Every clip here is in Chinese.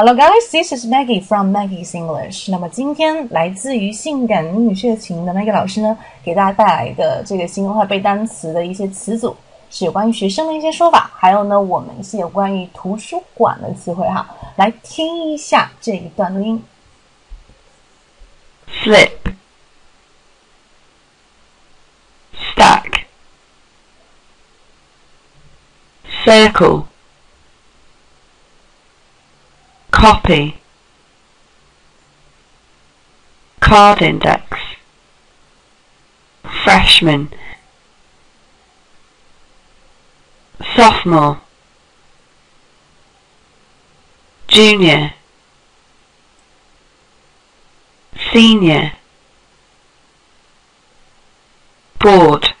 Hello guys, this is Maggie from Maggie's English。那么今天来自于性感英语血情的 Maggie 老师呢，给大家带来的这个新文化背单词的一些词组，是有关于学生的一些说法，还有呢，我们一些有关于图书馆的词汇哈。来听一下这一段录音。Slip, stack, circle. copy, card index, freshman, sophomore, junior, senior, board.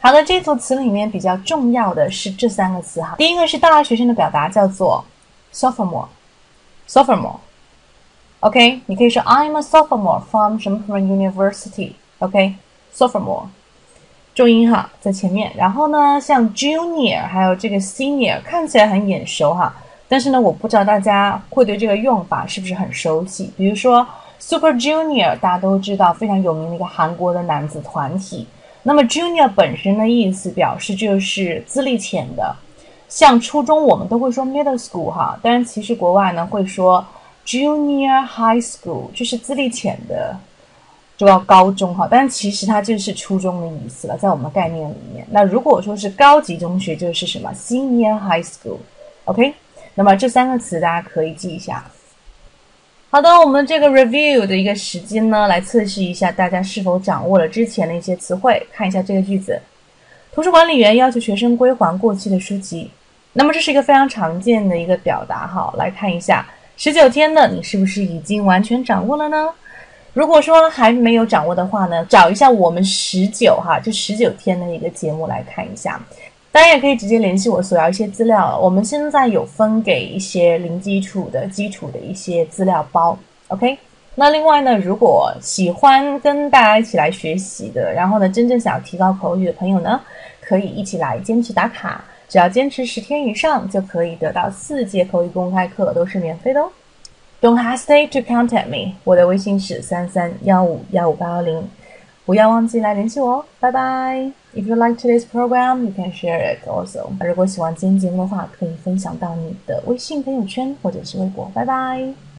好的，这组词里面比较重要的是这三个词哈。第一个是大学生的表达，叫做 sophomore，sophomore，OK，你可以说 I'm a sophomore from 什么什么 university，OK，sophomore，重音哈在前面。然后呢，像 junior 还有这个 senior 看起来很眼熟哈，但是呢，我不知道大家会对这个用法是不是很熟悉。比如说 Super Junior，大家都知道非常有名的一个韩国的男子团体。那么 junior 本身的意思表示就是资历浅的。像初中我们都会说 middle school 哈，但是其实国外呢会说 junior high school，就是资历浅的，就要高中哈，但是其实它就是初中的意思了，在我们概念里面。那如果说是高级中学，就是什么 senior high school，OK？那么这三个词大家可以记一下。好的，我们这个 review 的一个时间呢，来测试一下大家是否掌握了之前的一些词汇。看一下这个句子：图书管理员要求学生归还过期的书籍。那么这是一个非常常见的一个表达，哈，来看一下十九天的你是不是已经完全掌握了呢？如果说还没有掌握的话呢，找一下我们十九哈，就十九天的一个节目来看一下。当然也可以直接联系我索要一些资料。我们现在有分给一些零基础的基础的一些资料包，OK？那另外呢，如果喜欢跟大家一起来学习的，然后呢，真正想要提高口语的朋友呢，可以一起来坚持打卡。只要坚持十天以上，就可以得到四节口语公开课，都是免费的哦。Don't hesitate to contact me，我的微信是三三幺五幺五八幺零，不要忘记来联系我哦。拜拜。If you like today's program, you can share it also。如果喜欢今天节目的话，可以分享到你的微信朋友圈或者是微博。拜拜。